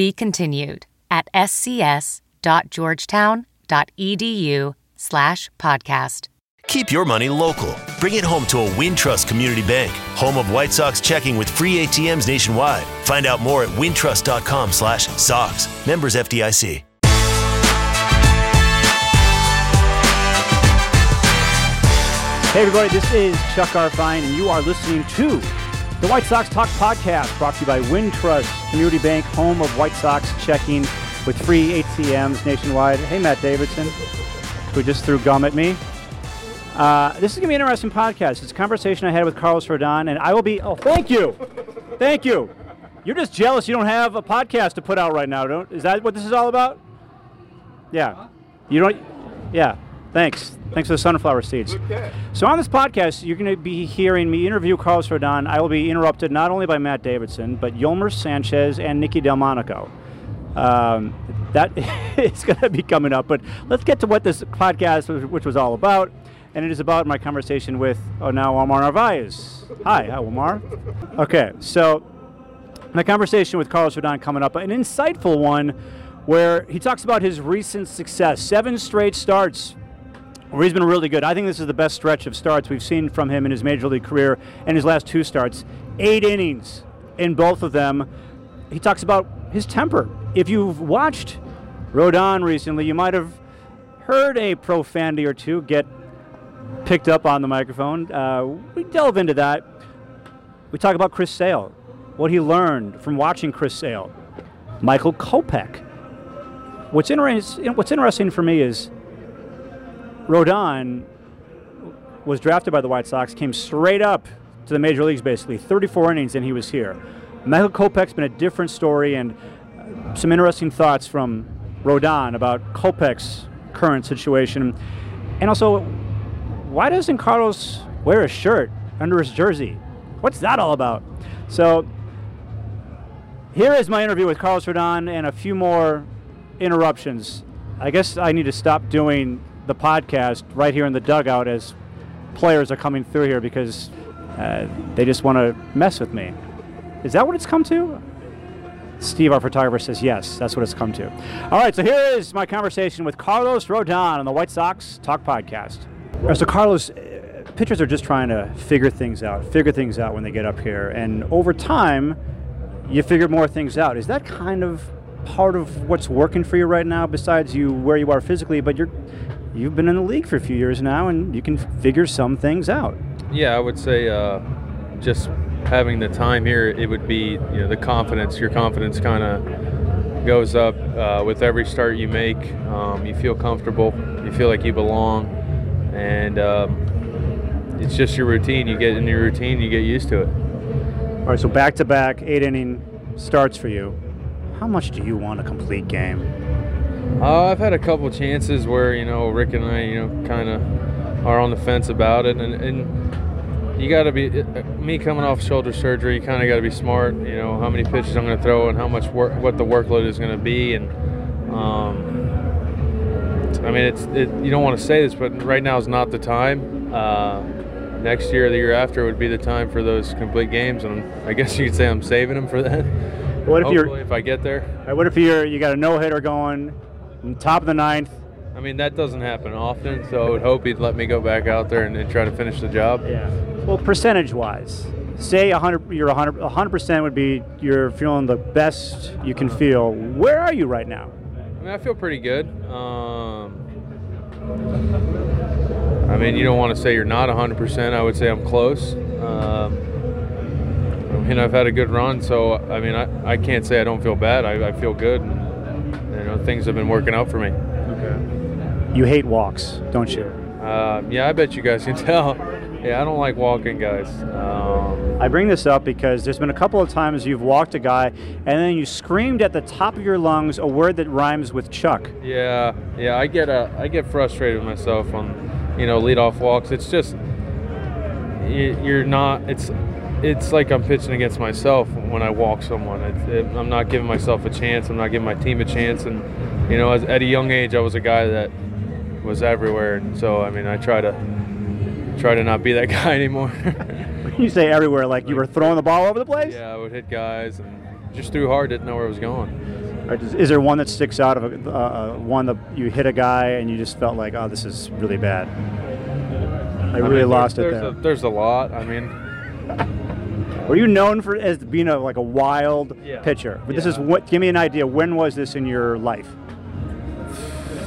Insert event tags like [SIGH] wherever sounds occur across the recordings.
Be continued at scs.georgetown.edu slash podcast. Keep your money local. Bring it home to a Wintrust Community Bank, home of White Sox checking with free ATMs nationwide. Find out more at wintrust.com slash Sox. Members FDIC. Hey, everybody, this is Chuck Garfien, and you are listening to the White Sox Talk Podcast, brought to you by Wintrust Community Bank, home of White Sox checking with free ATMs nationwide. Hey, Matt Davidson, who just threw gum at me. Uh, this is going to be an interesting podcast. It's a conversation I had with Carlos Rodon, and I will be. Oh, thank you. Thank you. You're just jealous you don't have a podcast to put out right now, don't? Is that what this is all about? Yeah. You don't. Yeah. Thanks. Thanks for the sunflower seeds. So on this podcast, you're going to be hearing me interview Carlos Rodon. I will be interrupted not only by Matt Davidson, but Yolmer Sanchez and Nicky Delmonico. Um, that [LAUGHS] is going to be coming up. But let's get to what this podcast, was, which was all about. And it is about my conversation with, oh, now Omar Narvaez. Hi, hi, Omar. Okay, so my conversation with Carlos Rodon coming up, an insightful one where he talks about his recent success. Seven straight starts where he's been really good. I think this is the best stretch of starts we've seen from him in his major league career and his last two starts. Eight innings in both of them. He talks about his temper. If you've watched Rodon recently, you might have heard a profanity or two get picked up on the microphone. Uh, we delve into that. We talk about Chris Sale, what he learned from watching Chris Sale, Michael Kopech. What's, inter- what's interesting for me is Rodon was drafted by the White Sox, came straight up to the major leagues basically, 34 innings, and he was here. Michael Kopech's been a different story, and uh, some interesting thoughts from Rodon about Kopech's current situation. And also, why doesn't Carlos wear a shirt under his jersey? What's that all about? So, here is my interview with Carlos Rodon and a few more interruptions. I guess I need to stop doing the podcast right here in the dugout as players are coming through here because uh, they just want to mess with me. Is that what it's come to? Steve, our photographer, says yes, that's what it's come to. All right, so here is my conversation with Carlos Rodon on the White Sox Talk Podcast. So, Carlos, uh, pitchers are just trying to figure things out, figure things out when they get up here. And over time, you figure more things out. Is that kind of part of what's working for you right now, besides you where you are physically? But you're you've been in the league for a few years now, and you can figure some things out. Yeah, I would say uh, just having the time here, it would be you know the confidence. Your confidence kind of goes up uh, with every start you make. Um, you feel comfortable. You feel like you belong, and um, it's just your routine. You get in your routine, you get used to it. All right, so back to back eight inning starts for you. How much do you want a complete game? Uh, I've had a couple chances where you know Rick and I, you know, kind of are on the fence about it, and, and you got to be me coming off shoulder surgery. You kind of got to be smart. You know how many pitches I'm going to throw and how much work, what the workload is going to be, and um, I mean it's it, you don't want to say this, but right now is not the time. Uh, next year, or the year after, would be the time for those complete games, and I guess you could say I'm saving them for that. What if Hopefully, you're? if I get there? what if you're? You got a no hitter going, in top of the ninth. I mean, that doesn't happen often, so I would hope he'd let me go back out there and, and try to finish the job. Yeah. Well, percentage wise, say 100, you're 100, 100% would be you're feeling the best you can feel. Where are you right now? I mean, I feel pretty good. Um, I mean, you don't want to say you're not 100%. I would say I'm close. Um, I mean, I've had a good run, so I mean, I, I can't say I don't feel bad. I, I feel good. And, things have been working out for me. Okay. You hate walks, don't you? Uh, yeah, I bet you guys can [LAUGHS] tell. Yeah, I don't like walking guys. Um, I bring this up because there's been a couple of times you've walked a guy and then you screamed at the top of your lungs a word that rhymes with Chuck. Yeah, yeah, I get uh, I get frustrated with myself on, you know, leadoff walks. It's just you, you're not. It's it's like I'm pitching against myself when I walk someone. It, it, I'm not giving myself a chance. I'm not giving my team a chance. And you know, as, at a young age, I was a guy that was everywhere. And so I mean, I try to try to not be that [LAUGHS] guy anymore. you say everywhere, like you were throwing the ball over the place? Yeah, I would hit guys and just threw hard, didn't know where it was going. Is there one that sticks out of a, uh, one that you hit a guy and you just felt like, oh, this is really bad? I, I really mean, lost it there's there. A, there's a lot. I mean, were you known for as being a like a wild yeah. pitcher? But yeah. this is what. Give me an idea. When was this in your life?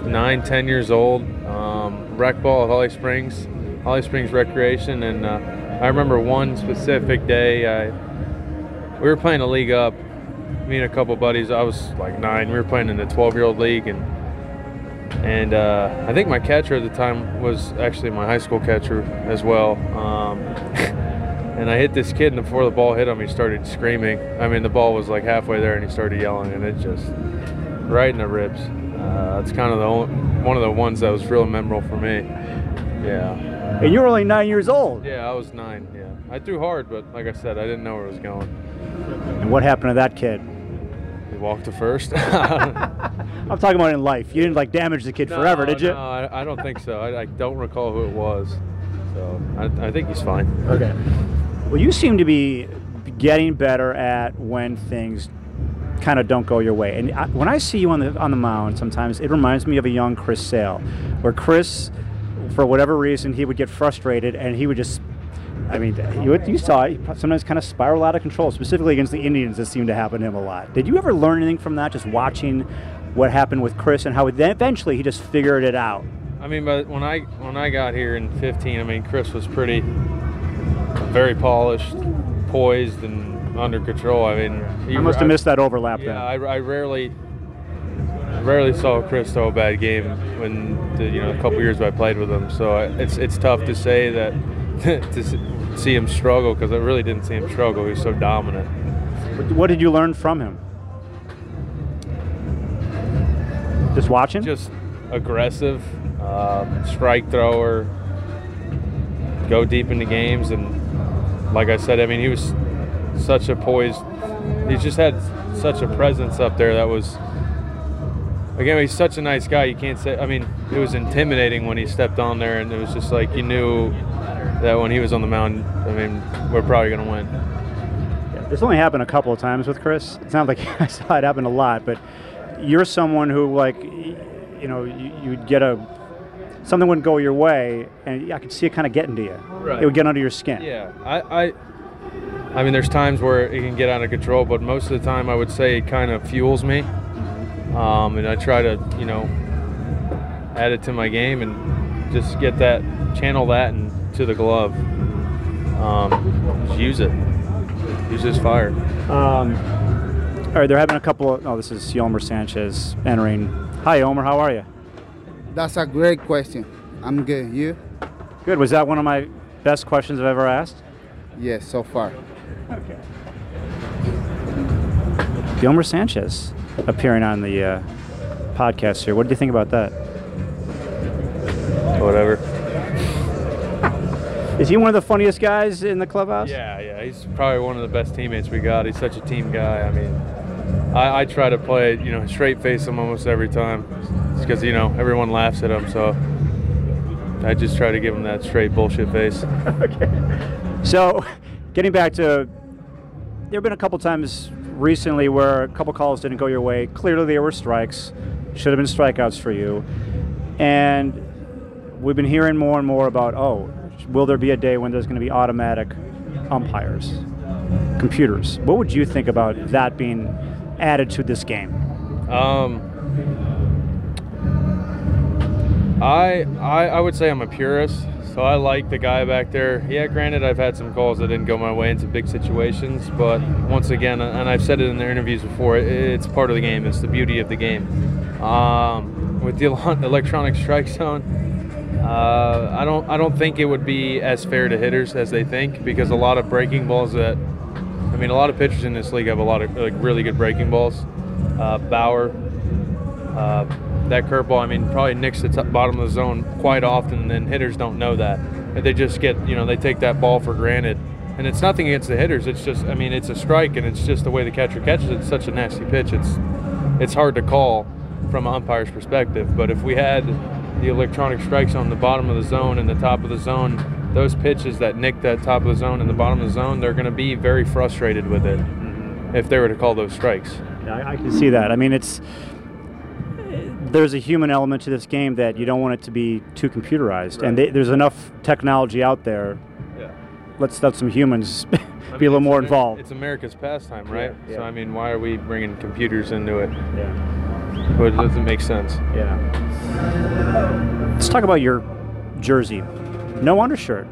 Nine, ten years old. Um, rec ball at Holly Springs, Holly Springs Recreation, and uh, I remember one specific day. I we were playing a league up. Me and a couple buddies. I was like nine. We were playing in the 12-year-old league, and and uh, I think my catcher at the time was actually my high school catcher as well. Um, [LAUGHS] and I hit this kid, and before the ball hit him, he started screaming. I mean, the ball was like halfway there, and he started yelling, and it just right in the ribs. Uh, it's kind of the only, one of the ones that was real memorable for me. Yeah. And you were only nine years old. Yeah, I was nine. Yeah, I threw hard, but like I said, I didn't know where it was going. And what happened to that kid? He walked to first. [LAUGHS] [LAUGHS] I'm talking about in life. You didn't like damage the kid no, forever, did you? No, I, I don't think so. I, I, don't recall who it was. So I, I think he's fine. Okay. Well, you seem to be getting better at when things kind of don't go your way. And I, when I see you on the on the mound, sometimes it reminds me of a young Chris Sale, where Chris, for whatever reason, he would get frustrated and he would just. I mean, you, you saw it sometimes kind of spiral out of control, specifically against the Indians. It seemed to happen to him a lot. Did you ever learn anything from that, just watching what happened with Chris and how then eventually he just figured it out? I mean, but when I when I got here in 15, I mean, Chris was pretty, very polished, poised, and under control. I mean, he, I must have missed that overlap. Yeah, then. I, I rarely, rarely saw Chris throw a bad game when the, you know a couple years I played with him. So I, it's it's tough to say that [LAUGHS] to see him struggle because I really didn't see him struggle. He was so dominant. What did you learn from him? Just watching? Just aggressive, uh, strike thrower, go deep into games, and like I said, I mean he was such a poised. He just had such a presence up there that was. Again, he's such a nice guy. You can't say. I mean, it was intimidating when he stepped on there, and it was just like you knew that when he was on the mound. I mean, we're probably going to win. This only happened a couple of times with Chris. It's not like [LAUGHS] I saw it happen a lot, but you're someone who, like, you know, you, you'd get a something wouldn't go your way, and I could see it kind of getting to you. Right. It would get under your skin. Yeah, I, I, I mean, there's times where it can get out of control, but most of the time, I would say it kind of fuels me, um, and I try to, you know, add it to my game and just get that, channel that, and to the glove. Um, just use it. Use this fire. Um, all right, they're having a couple of. Oh, this is Yolmer Sanchez entering. Hi, Yolmer. How are you? That's a great question. I'm good. You? Good. Was that one of my best questions I've ever asked? Yes, so far. Okay. Yolmer Sanchez appearing on the uh, podcast here. What do you think about that? Whatever. [LAUGHS] Is he one of the funniest guys in the clubhouse? Yeah, yeah. He's probably one of the best teammates we got. He's such a team guy. I mean, I, I try to play, you know, straight face him almost every time, because you know everyone laughs at him. So I just try to give him that straight bullshit face. [LAUGHS] okay. So, getting back to, there have been a couple times recently where a couple calls didn't go your way. Clearly, there were strikes. Should have been strikeouts for you, and we've been hearing more and more about oh will there be a day when there's going to be automatic umpires, computers? What would you think about that being added to this game? Um, I, I I would say I'm a purist, so I like the guy back there. Yeah, granted, I've had some calls that didn't go my way in some big situations, but once again, and I've said it in their interviews before, it's part of the game. It's the beauty of the game. Um, with the [LAUGHS] electronic strike zone, Uh, I don't. I don't think it would be as fair to hitters as they think because a lot of breaking balls that, I mean, a lot of pitchers in this league have a lot of like really good breaking balls. Uh, Bauer, uh, that curveball. I mean, probably nicks the top, bottom of the zone quite often, and hitters don't know that. They just get, you know, they take that ball for granted, and it's nothing against the hitters. It's just, I mean, it's a strike, and it's just the way the catcher catches it. It's such a nasty pitch. It's, it's hard to call from an umpire's perspective. But if we had the electronic strikes on the bottom of the zone and the top of the zone, those pitches that nick that top of the zone and the bottom of the zone, they're going to be very frustrated with it mm-hmm. if they were to call those strikes. Yeah, I can see that. I mean, it's there's a human element to this game that you don't want it to be too computerized, and they, there's enough technology out there. Yeah. Let's let some humans [LAUGHS] I be a little more Amer- involved. It's America's pastime, right? Yeah, yeah. So I mean, why are we bringing computers into it? yeah. But it doesn't make sense. Yeah. Let's talk about your jersey. No undershirt.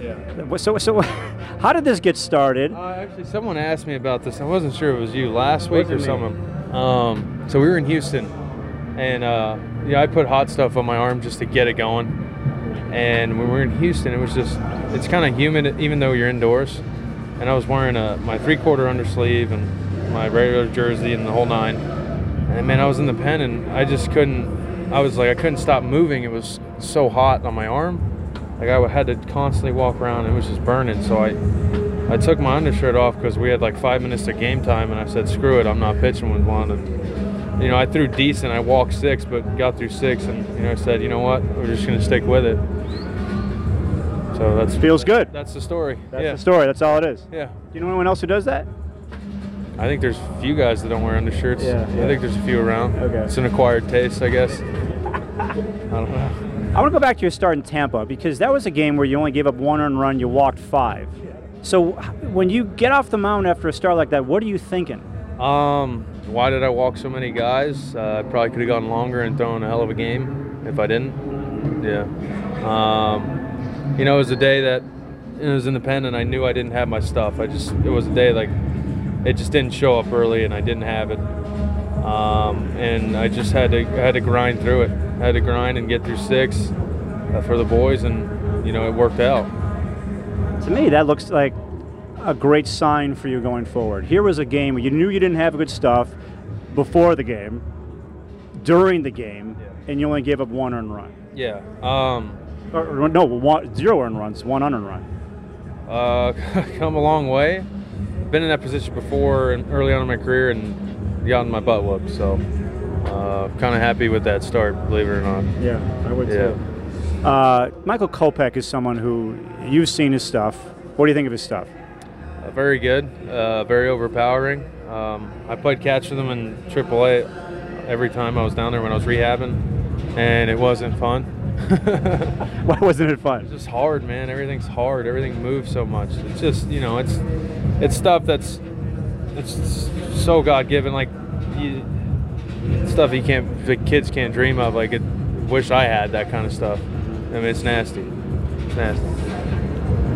Yeah. So, so [LAUGHS] how did this get started? Uh, actually, someone asked me about this. I wasn't sure it was you last week or me. someone. Um, so we were in Houston, and uh, yeah, I put hot stuff on my arm just to get it going. And when we were in Houston, it was just it's kind of humid even though you're indoors. And I was wearing a my three quarter undersleeve and my regular jersey and the whole nine. And man, I was in the pen and I just couldn't. I was like I couldn't stop moving. It was so hot on my arm. Like I had to constantly walk around. And it was just burning. So I I took my undershirt off because we had like five minutes of game time, and I said, "Screw it, I'm not pitching with one." And you know, I threw decent. I walked six, but got through six, and you know, I said, "You know what? We're just gonna stick with it." So that's Feels good. That's the story. That's yeah, the story. That's all it is. Yeah. Do you know anyone else who does that? I think there's a few guys that don't wear undershirts. Yeah, yeah. I think there's a few around. Okay. It's an acquired taste, I guess. [LAUGHS] I don't know. I want to go back to your start in Tampa because that was a game where you only gave up one earned run, you walked five. So when you get off the mound after a start like that, what are you thinking? Um, why did I walk so many guys? Uh, I probably could have gone longer and thrown a hell of a game if I didn't. Yeah. Um, you know, it was a day that it was independent. I knew I didn't have my stuff. I just it was a day like it just didn't show up early, and I didn't have it. Um, and I just had to I had to grind through it. I had to grind and get through six uh, for the boys, and you know it worked out. To me, that looks like a great sign for you going forward. Here was a game where you knew you didn't have good stuff before the game, during the game, and you only gave up one earned run. Yeah. Um, Or, or no, one, zero earned runs, one unearned run. Uh, [LAUGHS] come a long way. Been in that position before and early on in my career and gotten my butt whooped. So, uh, kind of happy with that start, believe it or not. Yeah, I would Yeah. too. Uh, Michael Kopech is someone who you've seen his stuff. What do you think of his stuff? Uh, very good, uh, very overpowering. Um, I played catch with them in AAA every time I was down there when I was rehabbing, and it wasn't fun. [LAUGHS] Why wasn't it fun? It's just hard, man. Everything's hard. Everything moves so much. It's just, you know, it's it's stuff that's it's so God given. Like you, stuff you can't, the kids can't dream of. Like, it, wish I had that kind of stuff. I mean, it's nasty. It's nasty.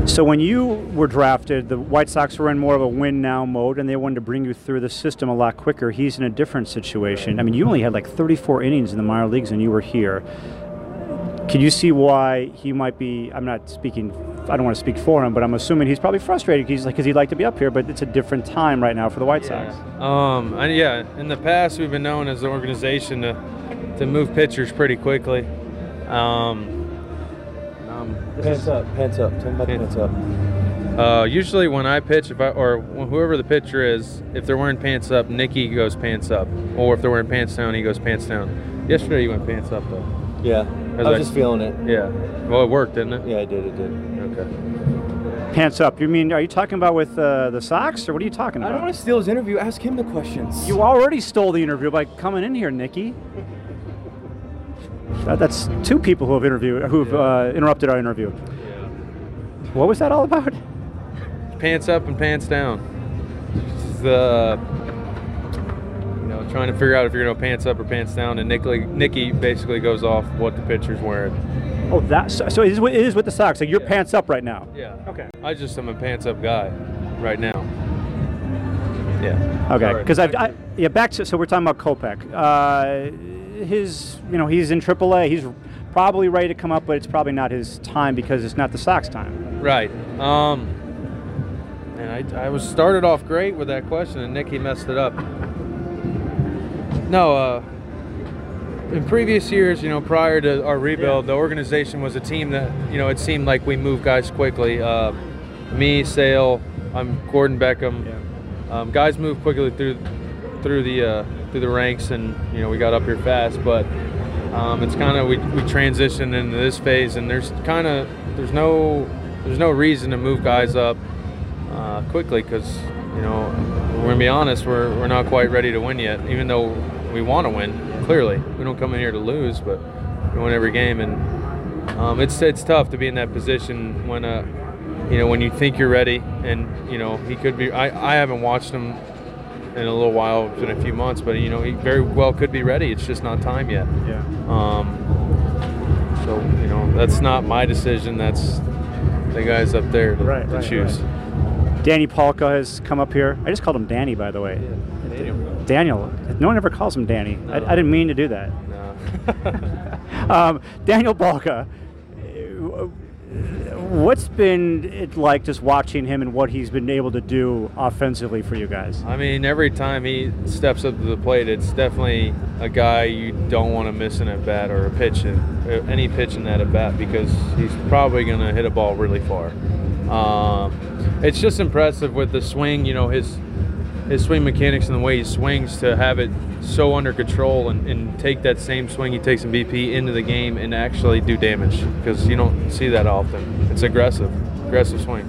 So when you were drafted, the White Sox were in more of a win now mode, and they wanted to bring you through the system a lot quicker. He's in a different situation. I mean, you only had like 34 innings in the minor leagues, and you were here. Can you see why he might be? I'm not speaking. I don't want to speak for him, but I'm assuming he's probably frustrated because like, he'd like to be up here, but it's a different time right now for the White Sox. Um, yeah, in the past we've been known as an organization to to move pitchers pretty quickly. Um, um, Pants up, pants up. Tell 'em about Pants- pants up. Uh, usually when I pitch, if I or whoever the pitcher is, if they're wearing pants up, Nicky goes pants up, or if they're wearing pants down, he goes pants down. Yesterday you went pants up though. Yeah, I I- was just feeling it. Yeah. Well, it worked, didn't it? Yeah, I did, it did. Okay. Pants up. You mean? Are you talking about with uh, the socks, or what are you talking about? I don't want to steal his interview. Ask him the questions. You already stole the interview by coming in here, Nicky. That- That's two people who have interviewed, who've uh, interrupted our interview. What was that all about? Pants up and pants down. The you know trying to figure out if you're gonna pants up or pants down, and Nicky Nicky basically goes off what the pitcher's wearing. Oh, that. So, so it, is, with- it is with the socks. Like you're Yeah. pants up right now. Yeah. Okay. I just am a pants up guy right now. Yeah. Okay. Sorry. Because I, I, yeah, back to so we're talking about Kopech. Uh, his, you know, he's in AAA. He's probably ready to come up, but it's probably not his time because it's not the Sox time. Right. Um, and I, I was started off great with that question, and Nicky messed it up. No, uh, in previous years, you know, prior to our rebuild, the organization was a team that, you know, it seemed like we moved guys quickly. Uh, me, Sale, I'm Gordon Beckham. Um, guys move quickly through through the uh, through the ranks, and you know, we got up here fast. But um, it's kind of we we transitioned into this phase, and there's kind of there's no there's no reason to move guys up uh, quickly because you know we're gonna be honest, we're we're not quite ready to win yet, even though we want to win. Clearly, we don't come in here to lose, but we win every game, and um, it's it's tough to be in that position when uh you know when you think you're ready, and you know he could be. I I haven't watched him in a little while, it's a few months, but you know he very well could be ready. It's just not time yet. Yeah. Um, so you know that's not my decision. That's the guys up there to, Right, to right, choose. Danny Palka has come up here. I just called him Danny, by the way. Yeah, Daniel. Daniel. No one ever calls him Danny. I, I didn't mean to do that. No. [LAUGHS] [LAUGHS] Um, Daniel Palka, what's been it like just watching him and what he's been able to do offensively for you guys? I mean, every time he steps up to the plate, it's definitely a guy you don't want to miss an at bat or a pitch in uh, any pitch in that at bat because he's probably going to hit a ball really far. Um, it's just impressive with the swing, you know, his his swing mechanics and the way he swings to have it so under control and, and take that same swing he takes in BP into the game and actually do damage because you don't see that often. It's aggressive, aggressive swing.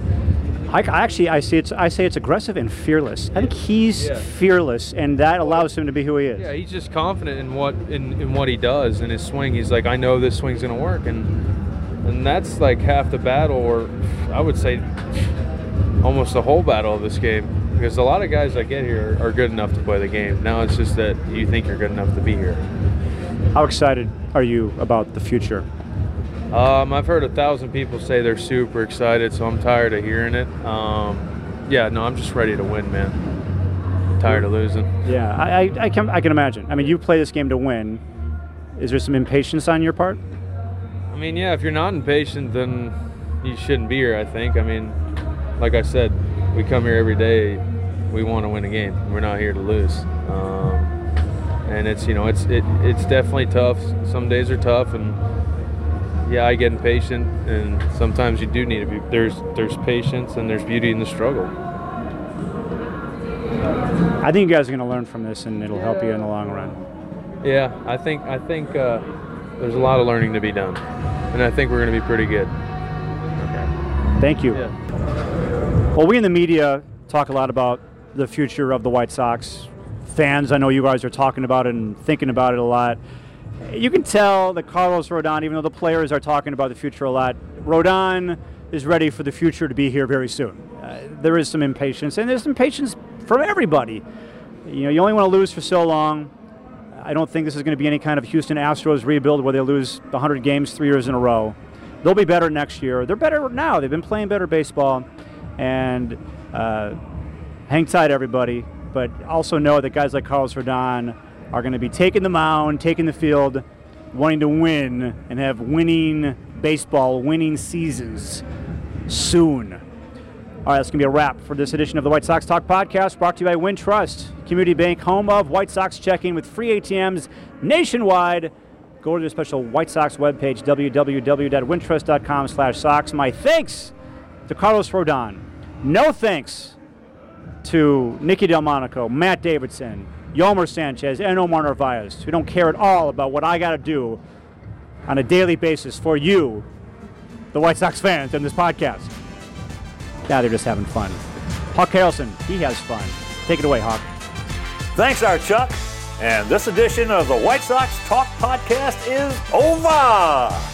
I, I actually I see it's I say it's aggressive and fearless. I think he's Yeah. fearless, and that allows him to be who he is. Yeah, he's just confident in what in, in what he does in his swing. He's like, I know this swing's gonna work, and and that's like half the battle, or I would say almost the whole battle of this game. Because a lot of guys that get here are good enough to play the game. Now it's just that you think you're good enough to be here. How excited are you about the future? Um, I've heard a thousand people say they're super excited, so I'm tired of hearing it. Um, yeah, no, I'm just ready to win, man. tired of losing. Yeah, I, I, I can I can imagine. I mean, you play this game to win. Is there some impatience on your part? I mean, yeah, if you're not impatient, then you shouldn't be here, I think. I mean, like I said, we come here every day. We want to win a game. We're not here to lose. Um, and it's, you know, it's it, it's definitely tough. Some days are tough, and yeah, I get impatient, and sometimes you do need to be. There's there's patience and there's beauty in the struggle. I think you guys are going to learn from this, and it'll help you in the long run. Yeah, I think I think uh, there's a lot of learning to be done, and I think we're going to be pretty good. Thank you. Yeah. Well, we in the media talk a lot about the future of the White Sox. Fans, I know you guys are talking about it and thinking about it a lot. You can tell that Carlos Rodon, even though the players are talking about the future a lot, Rodon is ready for the future to be here very soon. Uh, there is some impatience, and there's some patience from everybody. You know, you only want to lose for so long. I don't think this is going to be any kind of Houston Astros rebuild where they lose 100 games three years in a row. They'll be better next year. They're better now. They've been playing better baseball. And uh, hang tight, everybody. But also know that guys like Carlos Rodon are going to be taking the mound, taking the field, wanting to win and have winning baseball, winning seasons soon. All right, that's going to be a wrap for this edition of the White Sox Talk podcast brought to you by Wintrust, Community Bank, home of White Sox checking with free ATMs nationwide. Go to the special White Sox webpage, www.wintrust.com slash Sox. My thanks to Carlos Rodon. No thanks to Nicky Delmonico, Matt Davidson, Yolmer Sanchez, and Omar Narvaez, who don't care at all about what I got to do on a daily basis for you, the White Sox fans, and this podcast. Yeah, they're just having fun. Hawk Harrelson, he has fun. Take it away, Hawk. Thanks, our Chuck. And this edition of the White Sox Talk Podcast is over.